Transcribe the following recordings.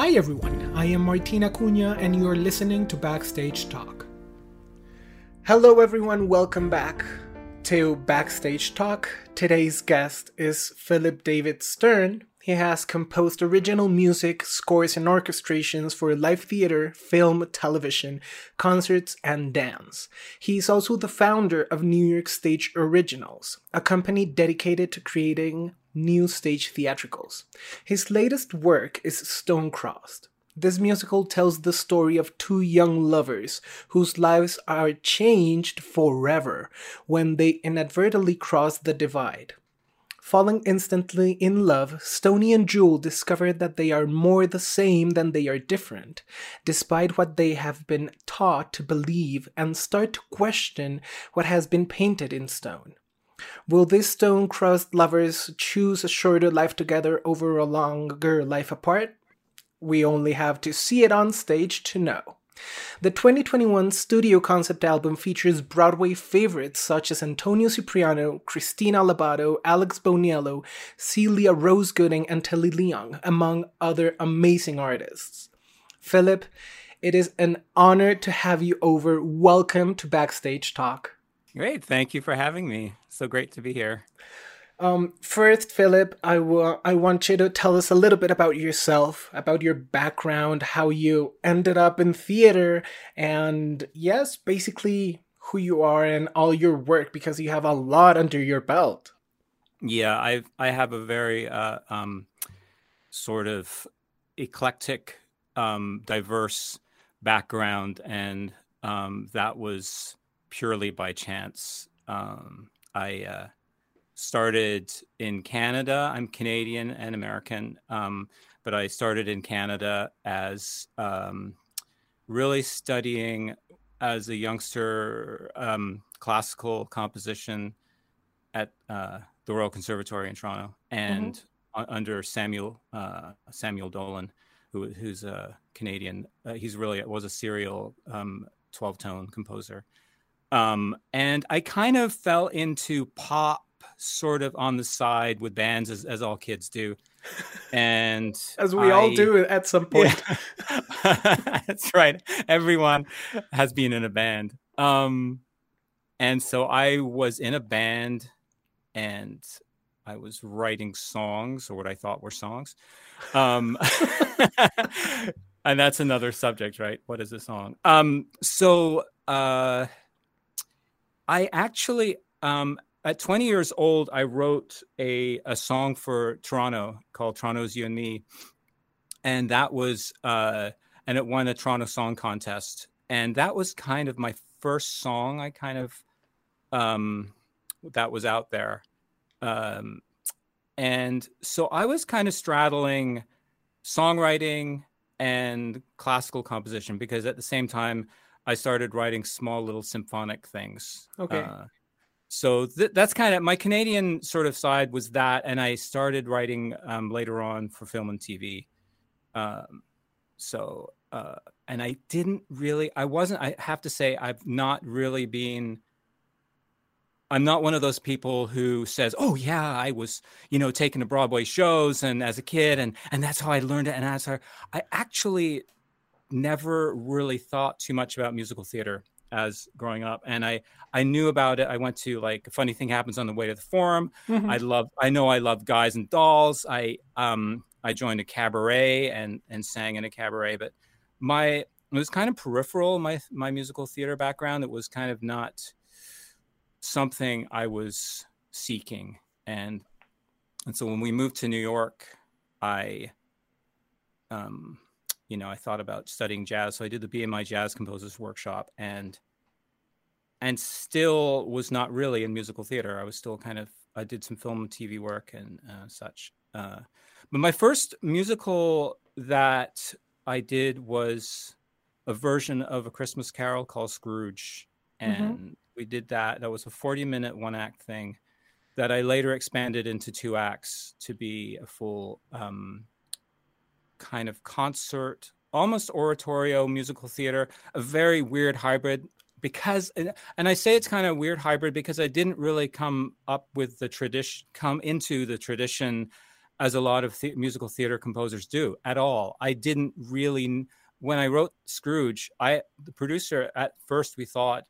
Hi everyone, I am Martina Cunha and you're listening to Backstage Talk. Hello everyone, welcome back to Backstage Talk. Today's guest is Philip David Stern. He has composed original music, scores, and orchestrations for live theater, film, television, concerts, and dance. He is also the founder of New York Stage Originals, a company dedicated to creating new stage theatricals. His latest work is Stonecrossed. This musical tells the story of two young lovers whose lives are changed forever when they inadvertently cross the divide. Falling instantly in love, Stony and Jewel discover that they are more the same than they are different, despite what they have been taught to believe, and start to question what has been painted in stone. Will these stone-crossed lovers choose a shorter life together over a longer life apart? We only have to see it on stage to know. The 2021 studio concept album features Broadway favorites such as Antonio Cipriano, Christina Labato, Alex Boniello, Celia Rose Gooding, and Telly Leung, among other amazing artists. Philip, it is an honor to have you over. Welcome to Backstage Talk. Great. Thank you for having me. So great to be here. Um, first, Philip, I, w- I want you to tell us a little bit about yourself, about your background, how you ended up in theater, and yes, basically who you are and all your work because you have a lot under your belt. Yeah, I I have a very uh, um, sort of eclectic, um, diverse background, and um, that was purely by chance. Um, I uh, started in Canada. I'm Canadian and American, um, but I started in Canada as um, really studying as a youngster um, classical composition at uh, the Royal Conservatory in Toronto, and mm-hmm. under Samuel uh, Samuel Dolin, who, who's a Canadian. Uh, he's really was a serial um, twelve tone composer. Um, and I kind of fell into pop sort of on the side with bands as, as all kids do. And as we I, all do at some point. Yeah. That's right. Everyone has been in a band. Um, and so I was in a band and I was writing songs or what I thought were songs. Um, and that's another subject, right? What is a song? Um, so, uh, I actually, um, at 20 years old, I wrote a, a song for Toronto called Toronto's You and Me. And that was, uh, and it won a Toronto Song Contest. And that was kind of my first song I kind of, um, that was out there. Um, and so I was kind of straddling songwriting and classical composition because at the same time, I started writing small little symphonic things. Okay. Uh, so th- that's kind of my Canadian sort of side was that, and I started writing um, later on for film and TV. Um, so uh, and I didn't really, I wasn't. I have to say, I've not really been I'm not one of those people who says, "Oh yeah, I was, you know, taking to Broadway shows and as a kid, and and that's how I learned it." And as I, I actually never really thought too much about musical theater as growing up, and I I knew about it. I went to like a funny thing happens on the way to the forum. Mm-hmm. I love, I know I love Guys and Dolls. I um I joined a cabaret and and sang in a cabaret, but my it was kind of peripheral. My my musical theater background. It was kind of not something I was seeking. And and so when we moved to New York, I um you know, I thought about studying jazz. So I did the BMI Jazz Composers Workshop and and still was not really in musical theater. I was still kind of I did some film and TV work and uh, such. Uh, but my first musical that I did was a version of a Christmas Carol called Scrooge, mm-hmm. and mm-hmm we did that. That was a 40 minute one act thing that I later expanded into two acts to be a full um, kind of concert, almost oratorio musical theater, a very weird hybrid. Because, and I say it's kind of weird hybrid because I didn't really come up with the tradition, come into the tradition as a lot of the- musical theater composers do at all. I didn't really, when I wrote Scrooge, I, the producer at first we thought,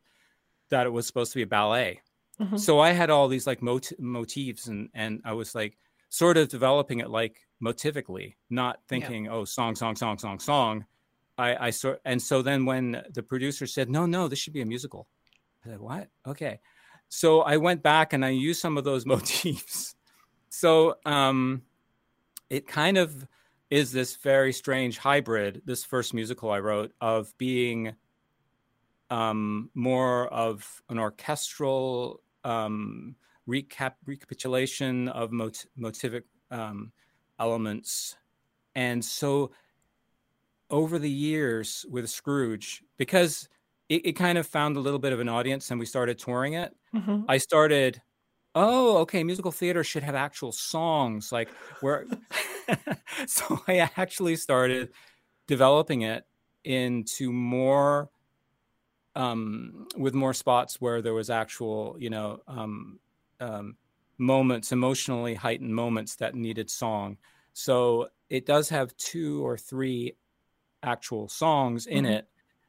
that it was supposed to be a ballet. Mm-hmm. So I had all these like mot- motifs and and I was like sort of developing it like motivically, not thinking, yeah. oh, song, song, song, song, song. I, I sort and so then when the producer said, no, no, this should be a musical. I said, what? Okay. So I went back and I used some of those motifs. So um, it kind of is this very strange hybrid, this first musical I wrote, of being um, more of an orchestral um, recap recapitulation of mot- motivic um, elements, and so over the years with Scrooge, because it, it, kind of found a little bit of an audience, and we started touring it. Mm-hmm. I started. Oh, okay. Musical theater should have actual songs, like where. so I actually started developing it into more um, with more spots where there was actual, you know, um, um, moments, emotionally heightened moments that needed song. So it does have two or three actual songs in mm-hmm. it,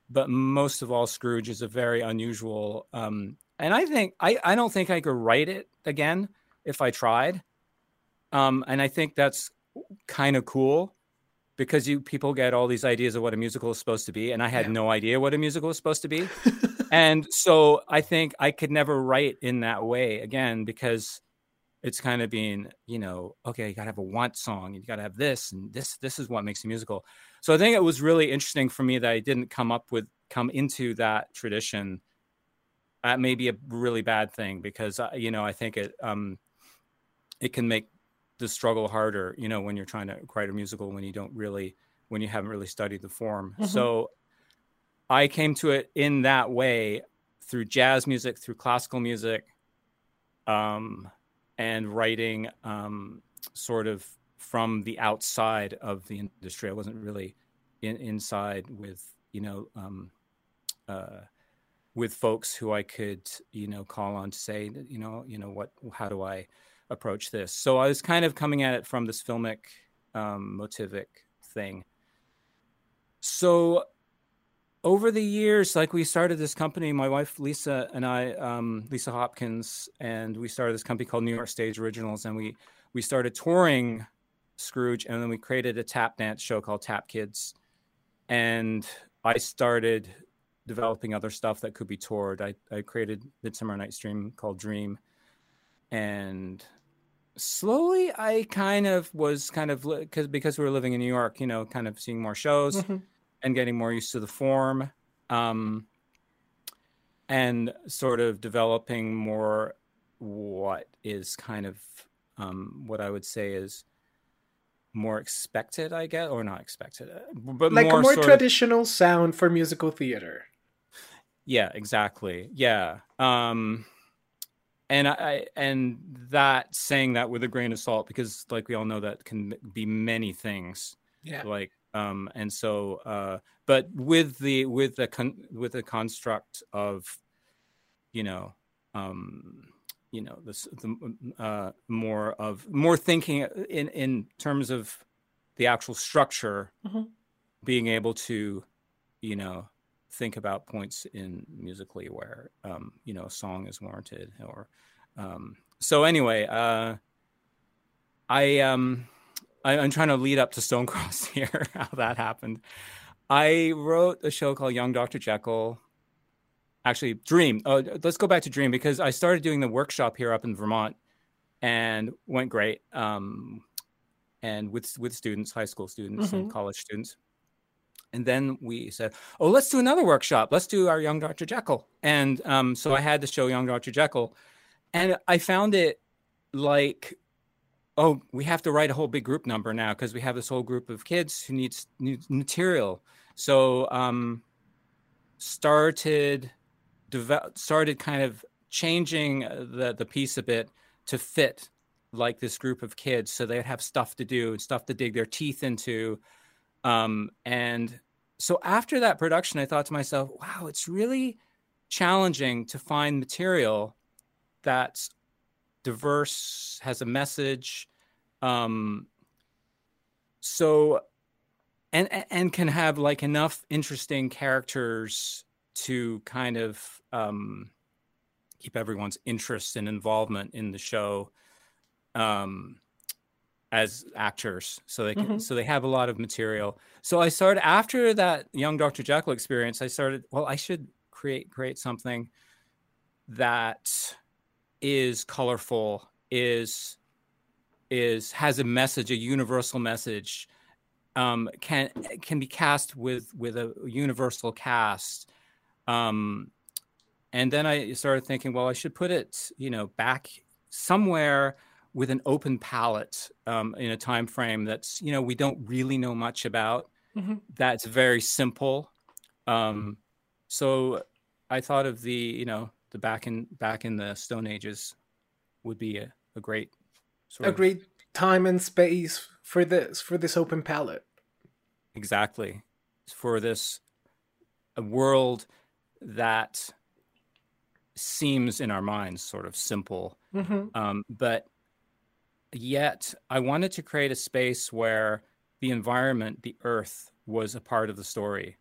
but most of all, Scrooge is a very unusual. Um, and I think I, I don't think I could write it again if I tried. Um, and I think that's kind of cool because you people get all these ideas of what a musical is supposed to be and i had yeah. no idea what a musical is supposed to be and so i think i could never write in that way again because it's kind of being you know okay you gotta have a want song you gotta have this and this this is what makes a musical so i think it was really interesting for me that i didn't come up with come into that tradition that may be a really bad thing because uh, you know i think it um it can make the struggle harder, you know, when you're trying to write a musical when you don't really when you haven't really studied the form. Mm-hmm. So I came to it in that way through jazz music, through classical music, um, and writing um, sort of from the outside of the industry. I wasn't really in, inside with, you know, um, uh, with folks who I could, you know, call on to say, you know, you know, what, how do I, approach this. So I was kind of coming at it from this filmic, um, motivic thing. So over the years, like we started this company, my wife Lisa and I, um, Lisa Hopkins, and we started this company called New York Stage Originals, and we we started touring Scrooge, and then we created a tap dance show called Tap Kids, and I started developing other stuff that could be toured. I, I created Midsummer Night's Dream called Dream, and slowly i kind of was kind of because because we were living in new york you know kind of seeing more shows mm-hmm. And getting more used to the form um, and sort of developing more what is kind of um, what i would say is more expected i guess or not expected uh, but like more a more traditional of... sound for musical theater yeah exactly yeah um and I and that saying that with a grain of salt because like we all know that can be many things. Yeah. Like um and so uh but with the with the con- with the construct of you know um you know this the uh, more of more thinking in in terms of the actual structure Mhm. being able to you know think about points in musically where um you know a song is warranted or um so anyway uh i um I, i'm trying to lead up to stonecross here how that happened. I wrote a show called young dr jekyll. Actually dream. Uh, let's go back to dream because i started doing the workshop here up in vermont and went great um and with with students high school students and college students. And then we said oh let's do another workshop. Let's do our young dr jekyll. And um so i had the show young dr jekyll and i found it like oh we have to write a whole big group number now because we have this whole group of kids who needs material. So um started develop, started kind of changing uh, the the piece a bit to fit like this group of kids. So they'd have stuff to do and stuff to dig their teeth into. Um, and so after that production i thought to myself wow it's really challenging to find material that's diverse has a message um, so and and can have like enough interesting characters to kind of um, keep everyone's interest and involvement in the show um, as actors so they can Mhm. so they have a lot of material so i started after that young dr jekyll experience i started well i should create create something that is colorful is is has a message a universal message um, can can be cast with with a universal cast. Um, and then i started thinking well i should put it you know back somewhere with an open palette um, in a time frame that's you know we don't really know much about. Mhm. that's very simple. Um, so i thought of the you know the back in back in the stone ages would be a, a great sort A great time and space for this for this open palette. exactly. For this a world that seems in our minds sort of simple. Hmm um, but yet i wanted to create a space where the environment the earth was a part of the story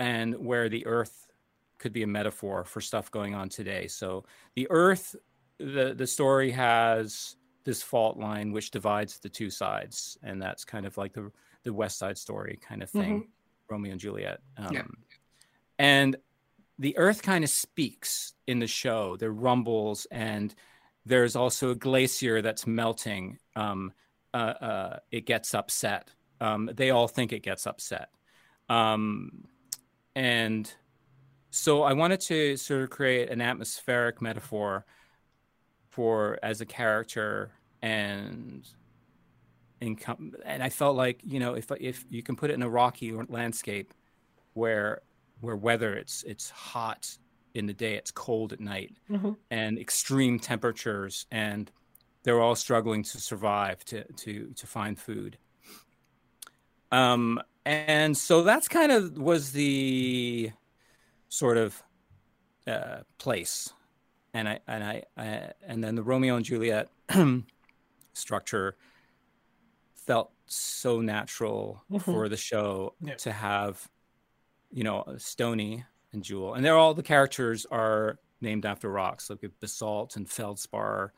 and where the earth could be a metaphor for stuff going on today. So the earth the the story has this fault line which divides the two sides and that's kind of like the the west side story kind of thing romeo and juliet um, Yeah. and the earth kind of speaks in the show there rumbles and there's also a glacier that's melting um, uh, uh, it gets upset um, they all think it gets upset um, and so i wanted to sort of create an atmospheric metaphor for as a character and income and i felt like you know if if you can put it in a rocky landscape where where weather it's it's hot in the day it's cold at night Mhm. and extreme temperatures and they're all struggling to survive to to to find food um and so that's kind of was the sort of uh place and i and i, I and then the romeo and juliet structure felt so natural Mhm. for the show Yeah. to have you know stony and jewel and they're all the characters are named after rocks like basalt and feldspar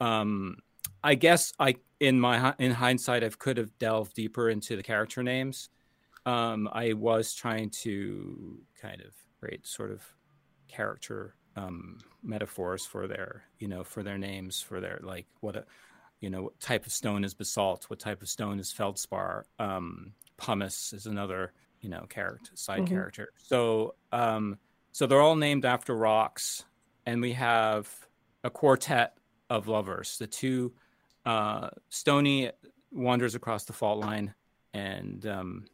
um i guess i in my in hindsight i could have delved deeper into the character names um i was trying to kind of create sort of character um metaphors for their you know for their names for their like what a you know what type of stone is basalt what type of stone is feldspar um pumice is another you know character side Mhm. character. So um so they're all named after rocks and we have a quartet of lovers. The two uh stony wanders across the fault line and um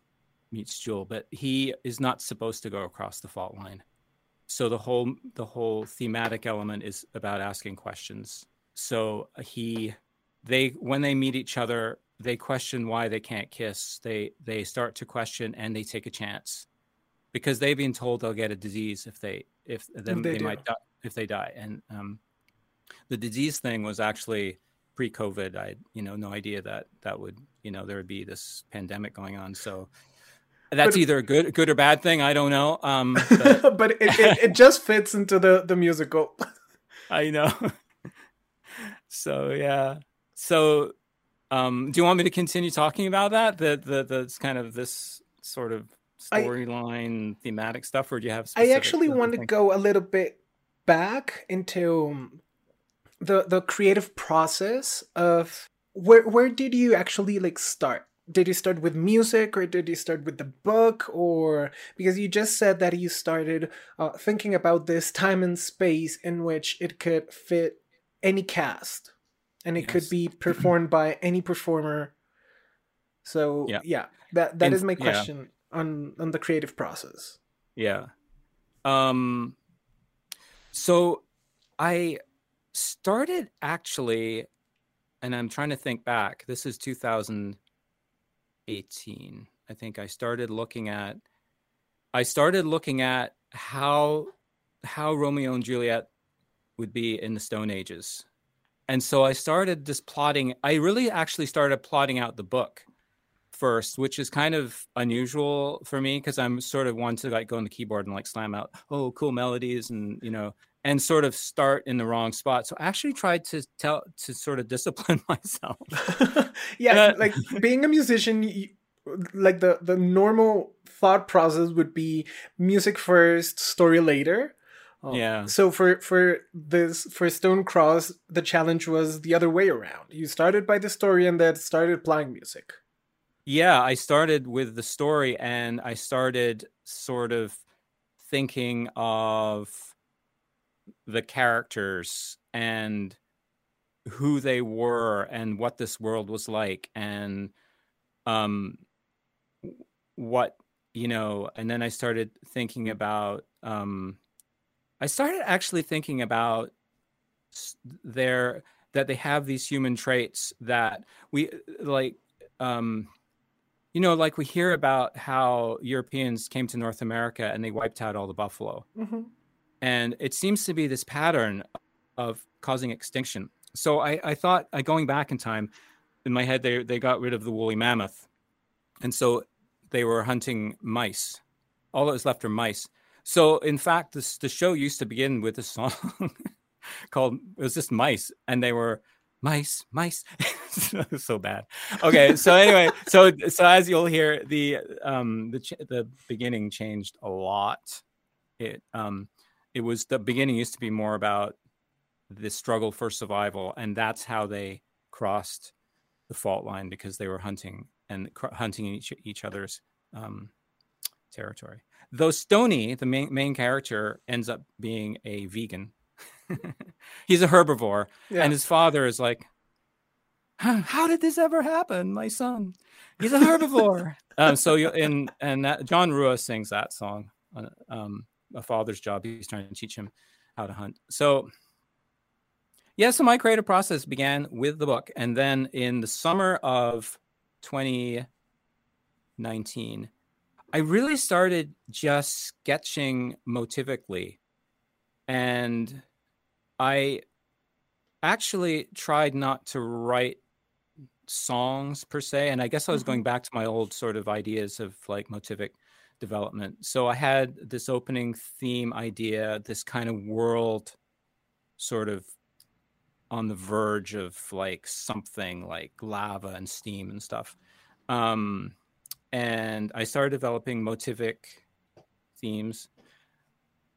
meets jewel but he is not supposed to go across the fault line so the whole the whole thematic element is about asking questions so he they when they meet each other they question why they can't kiss they they start to question and they take a chance because they've been told they'll get a disease if they if then they they, might die if they die and um the disease thing was actually pre-COVID. I had you know no idea that that would you know there would be this pandemic going on. So that's but, either a good good or bad thing. I don't know. Um, but, but it, it, it just fits into the the musical. I know. so yeah. So um, do you want me to continue talking about that? The the the kind of this sort of storyline thematic stuff, or do you have? I actually want to go a little bit back into the the creative process of where where did you actually like start did you start with music or did you start with the book or because you just said that you started uh, thinking about this time and space in which it could fit any cast and it yes. could be performed by any performer so yeah, yeah that that and, is my question yeah. on on the creative process yeah um so i started actually and i'm trying to think back this is 2018 i think i started looking at i started looking at how how romeo and juliet would be in the stone ages. And so i started just plotting i really actually started plotting out the book first which is kind of unusual for me because i'm sort of one to like go on the keyboard and like slam out oh cool melodies and you know and sort of start in the wrong spot. So I actually tried to tell to sort of discipline myself. yeah, like being a musician, you, like the the normal thought process would be music first, story later. Um, yeah. So for for this for Stone Cross, the challenge was the other way around. You started by the story and then started playing music. Yeah, I started with the story and I started sort of thinking of the characters and who they were and what this world was like and um what you know and then i started thinking about um i started actually thinking about their that they have these human traits that we like um you know like we hear about how europeans came to north america and they wiped out all the buffalo. Mm-hmm and it seems to be this pattern of causing extinction. So I, I thought, uh, going back in time, in my head, they they got rid of the woolly mammoth, and so they were hunting mice. All that was left are mice. So in fact, this, the show used to begin with a song called it was just mice, and they were mice, mice. so bad. Okay, so anyway, so so as you'll hear, the um the the beginning changed a lot. It um it was the beginning used to be more about the struggle for survival, and that's how they crossed the fault line because they were hunting and cr- hunting each each other's um, territory. Though Stony, the main main character, ends up being a vegan. He's a herbivore, yeah. and his father is like, "How did this ever happen, my son? He's a herbivore." um, so you in and that, John Rua sings that song. Uh, um, a father's job. He's trying to teach him how to hunt. So, yeah, so my creative process began with the book. And then in the summer of 2019, I really started just sketching motivically. And I actually tried not to write songs per se. And I guess I was mm-hmm. going back to my old sort of ideas of like motivic development. So I had this opening theme idea, this kind of world sort of on the verge of like something like lava and steam and stuff. Um, and I started developing motivic themes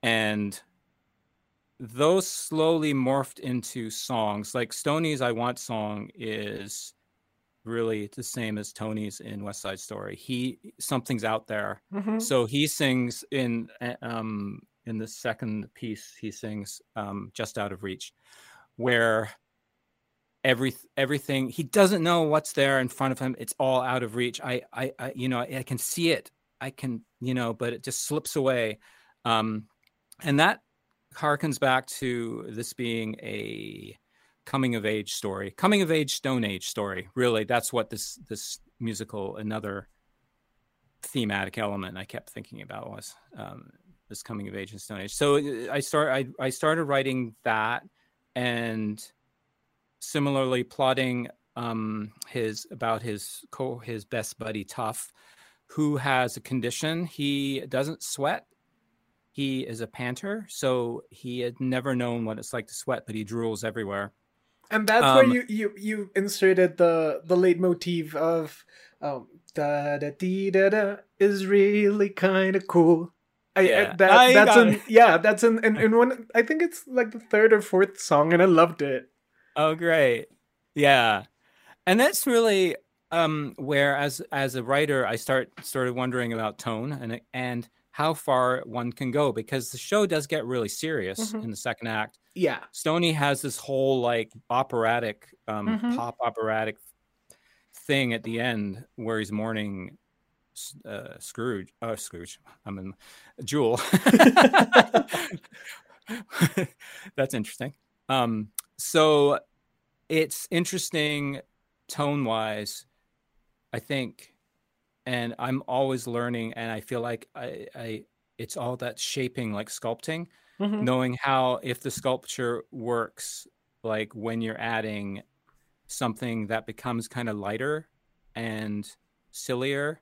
and those slowly morphed into songs like Stoney's I Want song is really the same as Tony's in West Side Story. He something's out there, mm-hmm. so he sings in eh, um in the second piece. He sings um just out of reach, where every everything he doesn't know what's there in front of him. It's all out of reach. I I, I you know I can see it. I can you know, but it just slips away, um, and that harkens back to this being a coming of age story, coming of age Stone Age story. Really, that's what this this musical another thematic element I kept thinking about was um, this coming of age in Stone Age. So uh, I start I I started writing that, and similarly plotting um, his about his co his best buddy Tough, who has a condition. He doesn't sweat. He is a panter, so he had never known what it's like to sweat, but he drools everywhere. And that's um, where you, you you inserted the the leitmotif of um, da da dee da da is really kind of cool. I, yeah. I, that, I that's in, yeah, that's in, in, in one. I think it's like the third or fourth song, and I loved it. Oh, great! Yeah, and that's really um, where, as as a writer, I start started wondering about tone and and how far one can go because the show does get really serious mm-hmm. in the second act. Yeah, Stony has this whole like operatic, um, mm-hmm. pop operatic thing at the end where he's mourning uh, Scrooge. Oh, Scrooge. I'm in Jewel. That's interesting. Um, so it's interesting tone wise, I think, and I'm always learning, and I feel like I, I it's all that shaping, like sculpting, mm-hmm. knowing how if the sculpture works, like when you're adding something that becomes kind of lighter and sillier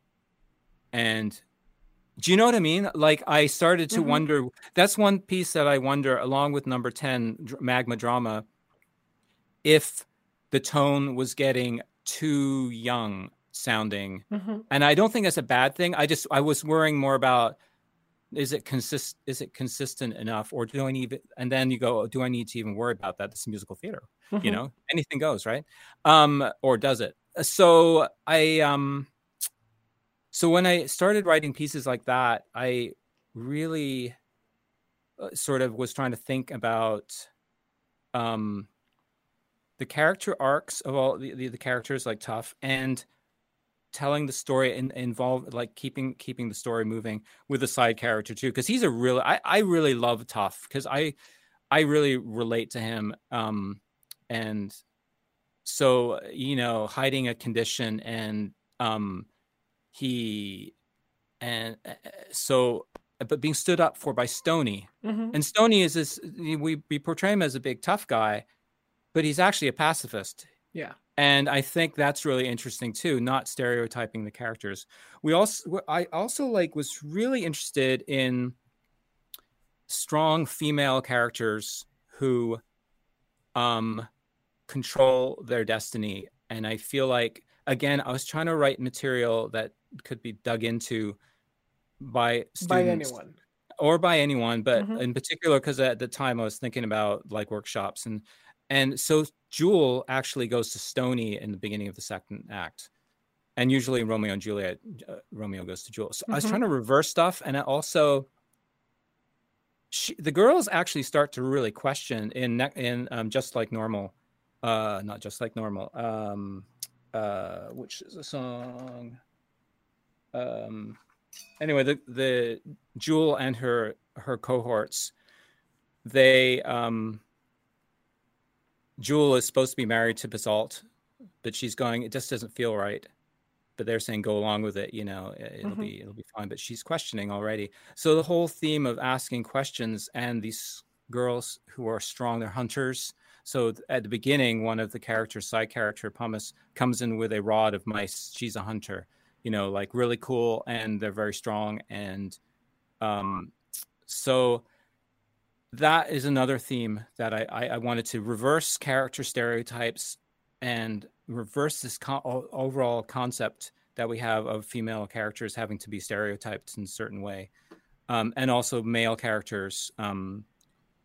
and do you know what I mean? Like I started to mm-hmm. wonder. That's one piece that I wonder, along with number ten, magma drama, if the tone was getting too young sounding, mm-hmm. and I don't think that's a bad thing. I just I was worrying more about is it consist is it consistent enough, or do I need? And then you go, do I need to even worry about that? This is musical theater, mm-hmm. you know, anything goes, right? Um, or does it? So I um so when I started writing pieces like that, I really uh, sort of was trying to think about um, the character arcs of all the, the, the, characters like Tough and telling the story and involve like keeping keeping the story moving with the side character too because he's a really I, I really love Tough because I I really relate to him um and so you know hiding a condition and um he and uh, uh, so but being stood up for by Stony. Mm-hmm. And Stony is this we we portray him as a big tough guy, but he's actually a pacifist. Yeah. And I think that's really interesting too, not stereotyping the characters. We also I also like was really interested in strong female characters who um control their destiny and I feel like again I was trying to write material that could be dug into by by anyone or by anyone but mm-hmm. in particular because at the time i was thinking about like workshops and and so jewel actually goes to stony in the beginning of the second act and usually romeo and juliet uh, romeo goes to jewel so mm-hmm. i was mm-hmm. trying to reverse stuff and I also she, the girls actually start to really question in in um, just like normal uh not just like normal um uh which is a song um, anyway, the the Jewel and her her cohorts, they um, Jewel is supposed to be married to Basalt, but she's going. It just doesn't feel right. But they're saying go along with it. You know, it'll mm-hmm. be it'll be fine. But she's questioning already. So the whole theme of asking questions and these girls who are strong, they're hunters. So at the beginning, one of the characters, side character Pumice, comes in with a rod of mice. She's a hunter you know, like really cool and they're very strong. And um, so that is another theme that I, I, I wanted to reverse character stereotypes and reverse this co- overall concept that we have of female characters having to be stereotyped in a certain way, um, and also male characters um,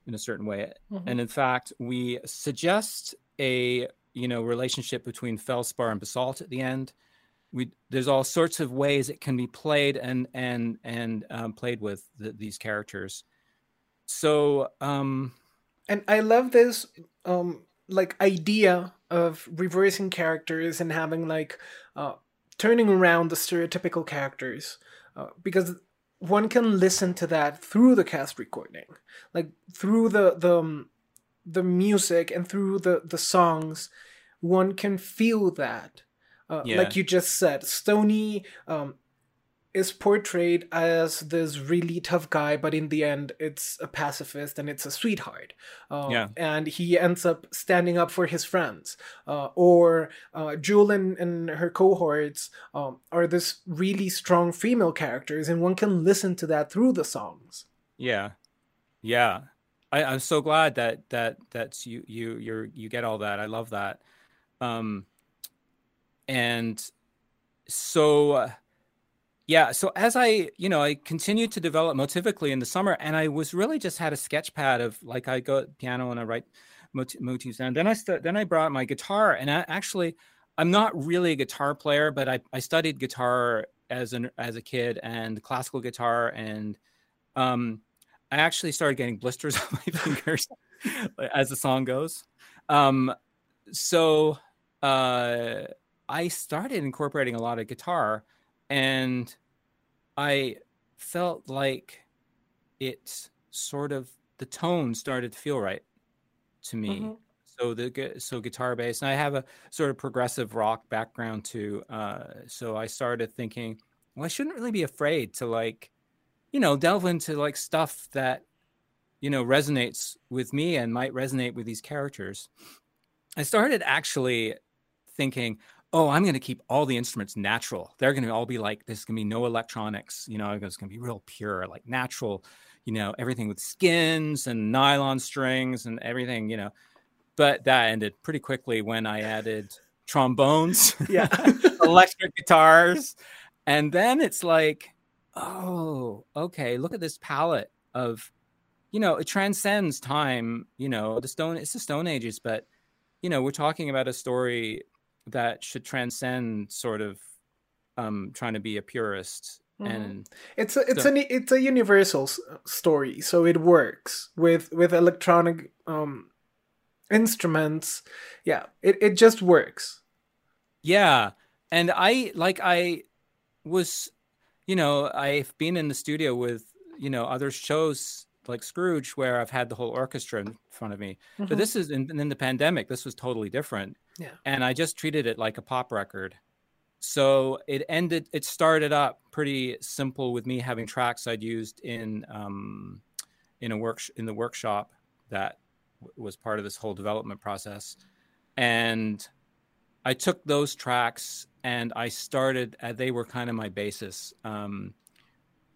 in a certain way. Mm-hmm. And in fact, we suggest a you know relationship between Feldspar and Basalt at the end, we there's all sorts of ways it can be played and and and um, played with the, these characters. So um, and I love this um like idea of reversing characters and having like uh, turning around the stereotypical characters uh, because one can listen to that through the cast recording like through the the um, the music and through the the songs one can feel that uh, yeah. Like you just said, Stony um, is portrayed as this really tough guy, but in the end, it's a pacifist and it's a sweetheart. Uh, Yeah. And he ends up standing up for his friends. Uh, or uh, Jewel and, and her cohorts um, are this really strong female characters, and one can listen to that through the songs. Yeah, yeah. I, I'm so glad that that that's you you you're you get all that. I love that. Um, and so uh, yeah. So as I you know I continued to develop motivically in the summer, and I was really just had a sketch pad of like I go piano and I write mot- motifs, and then I st- then I brought my guitar, and I actually I'm not really a guitar player, but I I studied guitar as an as a kid and classical guitar and um I actually started getting blisters on my fingers as the song goes. Um, so uh, I started incorporating a lot of guitar, and I felt like it sort of the tone started to feel right to me. Mhm. So the so guitar bass, and I have a sort of progressive rock background too. Uh, so I started thinking, well, I shouldn't really be afraid to like you know delve into like stuff that you know resonates with me and might resonate with these characters i started actually thinking oh i'm going to keep all the instruments natural. They're going to all be like there's going to be no electronics you know it's going to be real pure like natural you know everything with skins and nylon strings and everything you know. But that ended pretty quickly when i added trombones Yeah. electric guitars. And then it's like oh okay look at this palette of you know it transcends time you know the stone it's the stone ages but you know we're talking about a story that should transcend sort of um trying to be a purist Mhm. and It's a it's So- an it's a universal s- story, so it works with with electronic um instruments. Yeah, it it just works. Yeah. And I like I was you know, I've been in the studio with, you know, other shows like Scrooge where I've had the whole orchestra in front of me. Mhm. But this is in, in the pandemic, this was totally different. Yeah. And I just treated it like a pop record. So it ended it started up pretty simple with me having tracks I'd used in um in a work in the workshop that w- was part of this whole development process. And I took those tracks and I started. Uh, they were kind of my basis. Um,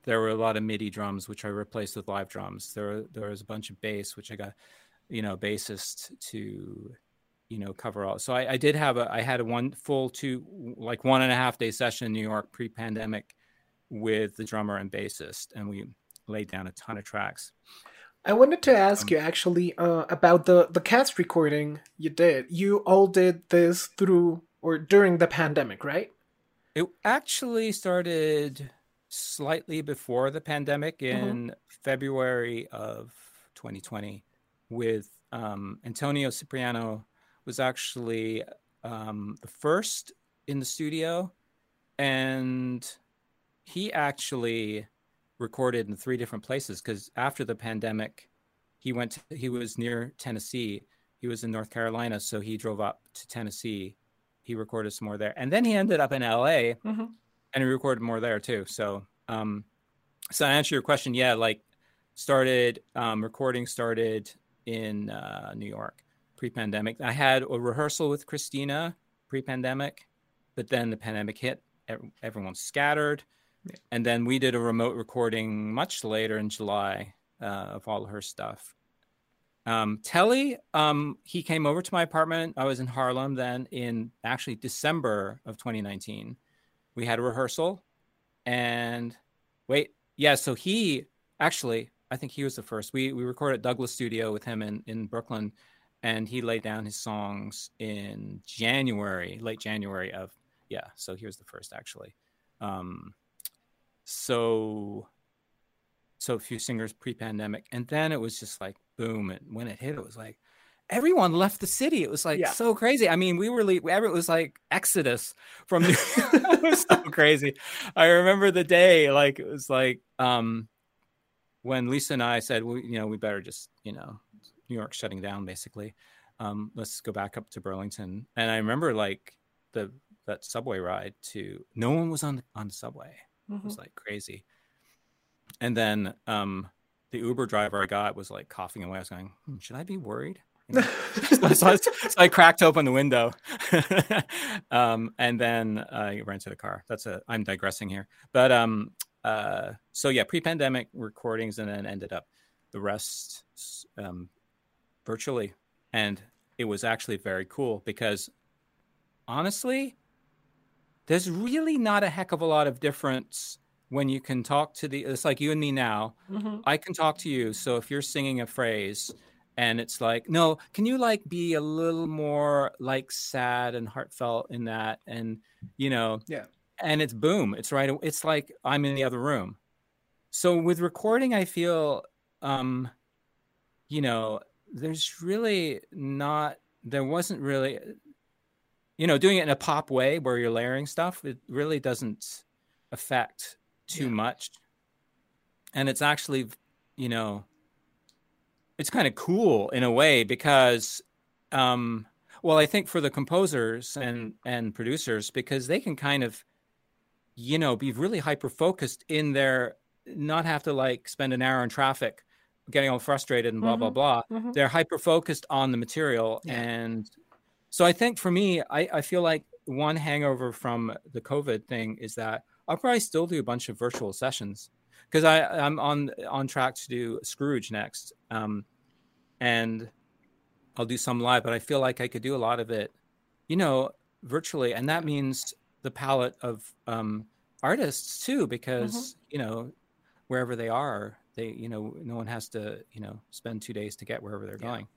there were a lot of MIDI drums, which I replaced with live drums. There, there was a bunch of bass, which I got, you know, bassist to, you know, cover all. So I, I did have a. I had a one full two, like one and a half day session in New York pre-pandemic, with the drummer and bassist, and we laid down a ton of tracks. I wanted to ask Um, you actually uh, about the the cast recording you did. You all did this through or during the pandemic, right? It actually started slightly before the pandemic in February of 2020 with um, Antonio Cipriano was actually um, the first in the studio and he actually recorded in three different places because after the pandemic he went to, he was near Tennessee. He was in North Carolina so he drove up to Tennessee. He recorded some more there. And then he ended up in LA Mhm. And we recorded more there too. So um so to answer your question yeah like started um recording started in uh New York pre-pandemic. I had a rehearsal with Christina pre-pandemic but then the pandemic hit ev- everyone scattered. And then we did a remote recording much later in July uh, of all her stuff. Um, Telly, um, he came over to my apartment. I was in Harlem then in actually December of 2019. We had a rehearsal and wait, yeah, so he actually, I think he was the first. We we recorded Douglas Studio with him in, in Brooklyn and he laid down his songs in January, late January of yeah, so he was the first actually. Um, so so few singers pre-pandemic and then it was just like boom and when it hit it was like everyone left the city. It was like Yeah. so crazy. I mean we were le- it was like exodus from New- it was so crazy. I remember the day like it was like um when lisa and i said well, you know we better just you know new york shutting down basically. Um let's go back up to burlington. And i remember like the that subway ride to no one was on on the subway. Mm-hmm. it was mm-hmm. like crazy. And then um the uber driver i got was like coughing away. I was going hmm, should i be worried so, so, I, so, I, cracked open the window um, and then I ran to the car. That's a I'm digressing here. But um uh so yeah, pre-pandemic recordings and then ended up the rest um virtually. And it was actually very cool because honestly, there's really not a heck of a lot of difference when you can talk to the it's like you and me now. Mm-hmm. I can talk to you. So if you're singing a phrase and it's like no can you like be a little more like sad and heartfelt in that? And you know yeah. and it's boom it's right it's like i'm in the other room. So with recording i feel um you know there's really not there wasn't really you know doing it in a pop way where you're layering stuff it really doesn't affect too yeah. much. And it's actually you know it's kind of cool in a way because um well i think for the composers and and producers because they can kind of you know be really hyper focused in their not have to like spend an hour in traffic getting all frustrated and blah mm-hmm. blah blah mm-hmm. they're hyper focused on the material yeah. and so i think for me I, I feel like one hangover from the covid thing is that i'll probably still do a bunch of virtual sessions because I I'm on on track to do Scrooge next, um, and I'll do some live. But I feel like I could do a lot of it, you know, virtually, and that means the palette of um, artists too, because mm-hmm. you know wherever they are, they you know no one has to you know spend two days to get wherever they're yeah. going.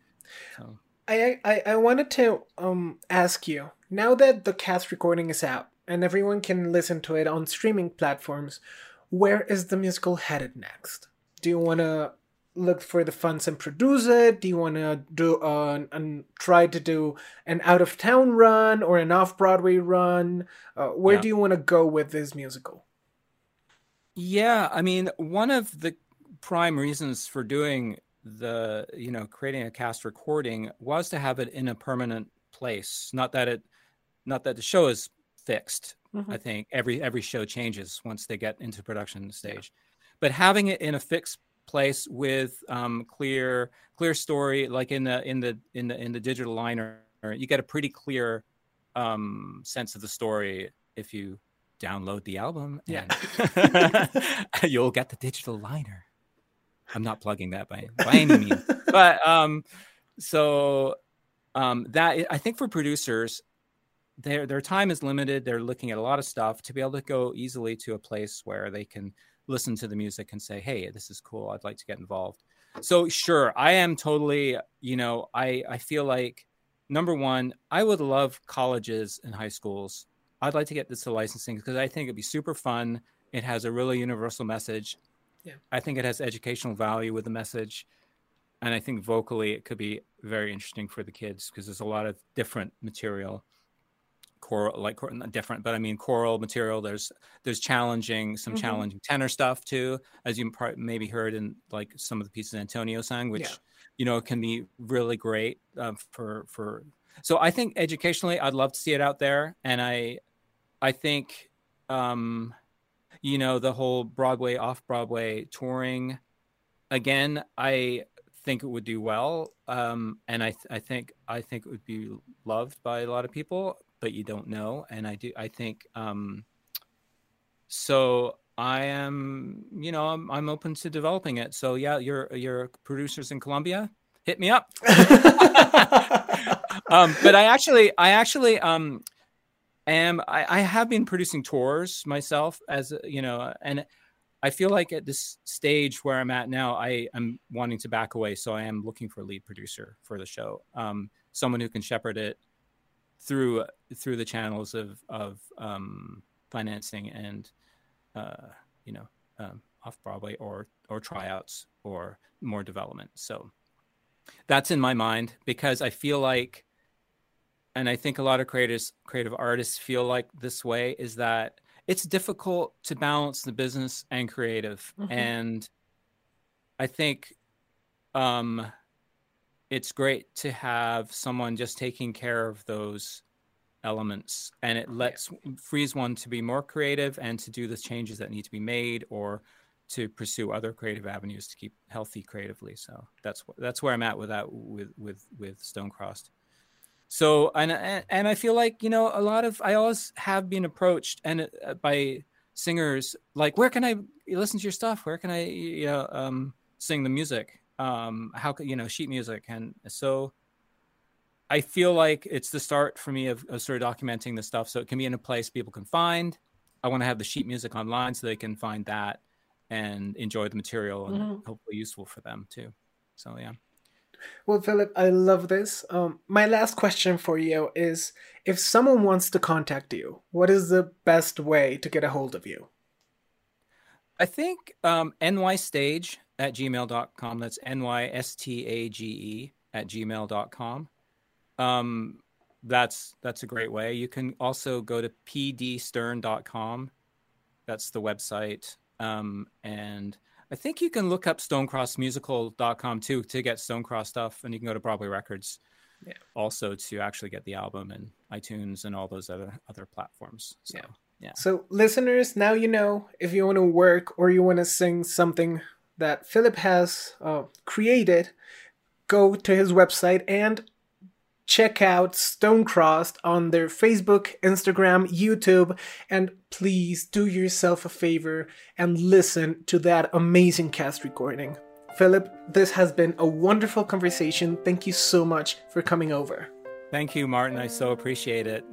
So. I, I I wanted to um ask you now that the cast recording is out and everyone can listen to it on streaming platforms where is the musical headed next? Do you want to look for the funds and produce it? Do you want to do uh, and try to do an out of town run or an off Broadway run? Uh, where yeah. do you want to go with this musical? Yeah, I mean, one of the prime reasons for doing the you know creating a cast recording was to have it in a permanent place. Not that it, not that the show is fixed Mm-hmm. I think every every show changes once they get into production stage, but having it in a fixed place with um, clear clear story, like in the in the in the in the digital liner, you get a pretty clear um, sense of the story if you download the album. Yeah, you'll get the digital liner. I'm not plugging that by by any means, but um, so um, that I think for producers, their their time is limited. They're looking at a lot of stuff to be able to go easily to a place where they can listen to the music and say, "Hey, this is cool. I'd like to get involved." So sure, I am totally, you know, I I feel like number one, I would love colleges and high schools. I'd like to get this to licensing because I think it'd be super fun. It has a really universal message. Yeah. I think it has educational value with the message. And I think vocally it could be very interesting for the kids because there's a lot of different material choral like not different but i mean choral material there's there's challenging some mm-hmm. challenging tenor stuff too as you maybe heard in like some of the pieces antonio sang which yeah. you know can be really great uh, for for so i think educationally i'd love to see it out there and i i think um you know the whole broadway off broadway touring again i think it would do well um and i th- i think i think it would be loved by a lot of people but you don't know. And I do, I think, um, so I am, you know, I'm, I'm open to developing it. So yeah, your your producers in Colombia, hit me up. um, but I actually, I actually, um, am I, I have been producing tours myself as you know, and I feel like at this stage where I'm at now, I am wanting to back away. So I am looking for a lead producer for the show, um, someone who can shepherd it through through the channels of of um, financing and uh, you know um, off Broadway or or tryouts or more development. So that's in my mind because I feel like, and I think a lot of creators, creative artists feel like this way is that it's difficult to balance the business and creative, mm-hmm. and I think um, it's great to have someone just taking care of those elements and it lets frees one to be more creative and to do the changes that need to be made or to pursue other creative avenues to keep healthy creatively. So that's that's where i'm at with that with with with stonecrossed. So and and i feel like you know a lot of i always have been approached and uh, by singers like where can i listen to your stuff? Where can i you know um sing the music um how can you know sheet music and so I feel like it's the start for me of, of, sort of documenting the stuff so it can be in a place people can find. I want to have the sheet music online so they can find that and enjoy the material and mm-hmm. hopefully useful for them too. So yeah. Well, Philip, I love this. Um, my last question for you is if someone wants to contact you, what is the best way to get a hold of you? I think um, nystage at gmail.com. That's N Y S T A G E at gmail.com um, that's that's a great way. You can also go to pdstern.com. That's the website. Um, and I think you can look up stonecrossmusical.com too to get Stonecross stuff, and you can go to Broadway Records yeah. also to actually get the album and iTunes and all those other other platforms. So, yeah. Yeah. So, listeners, now you know if you want to work or you want to sing something that Philip has uh, created, go to his website and check out Stonecrossed on their Facebook, Instagram, YouTube, and please do yourself a favor and listen to that amazing cast recording. Philip, this has been a wonderful conversation. Thank you so much for coming over. Thank you, Martin. I so appreciate it.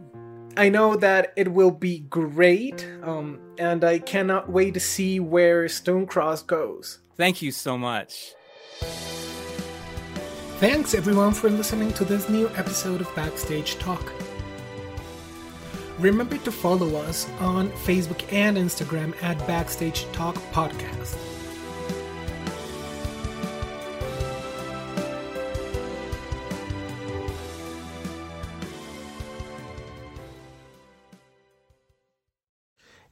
I know that it will be great, um, and I cannot wait to see where Stonecross goes. Thank you so much. Thanks everyone for listening to this new episode of Backstage Talk. Remember to follow us on Facebook and Instagram at Backstage Talk Podcast.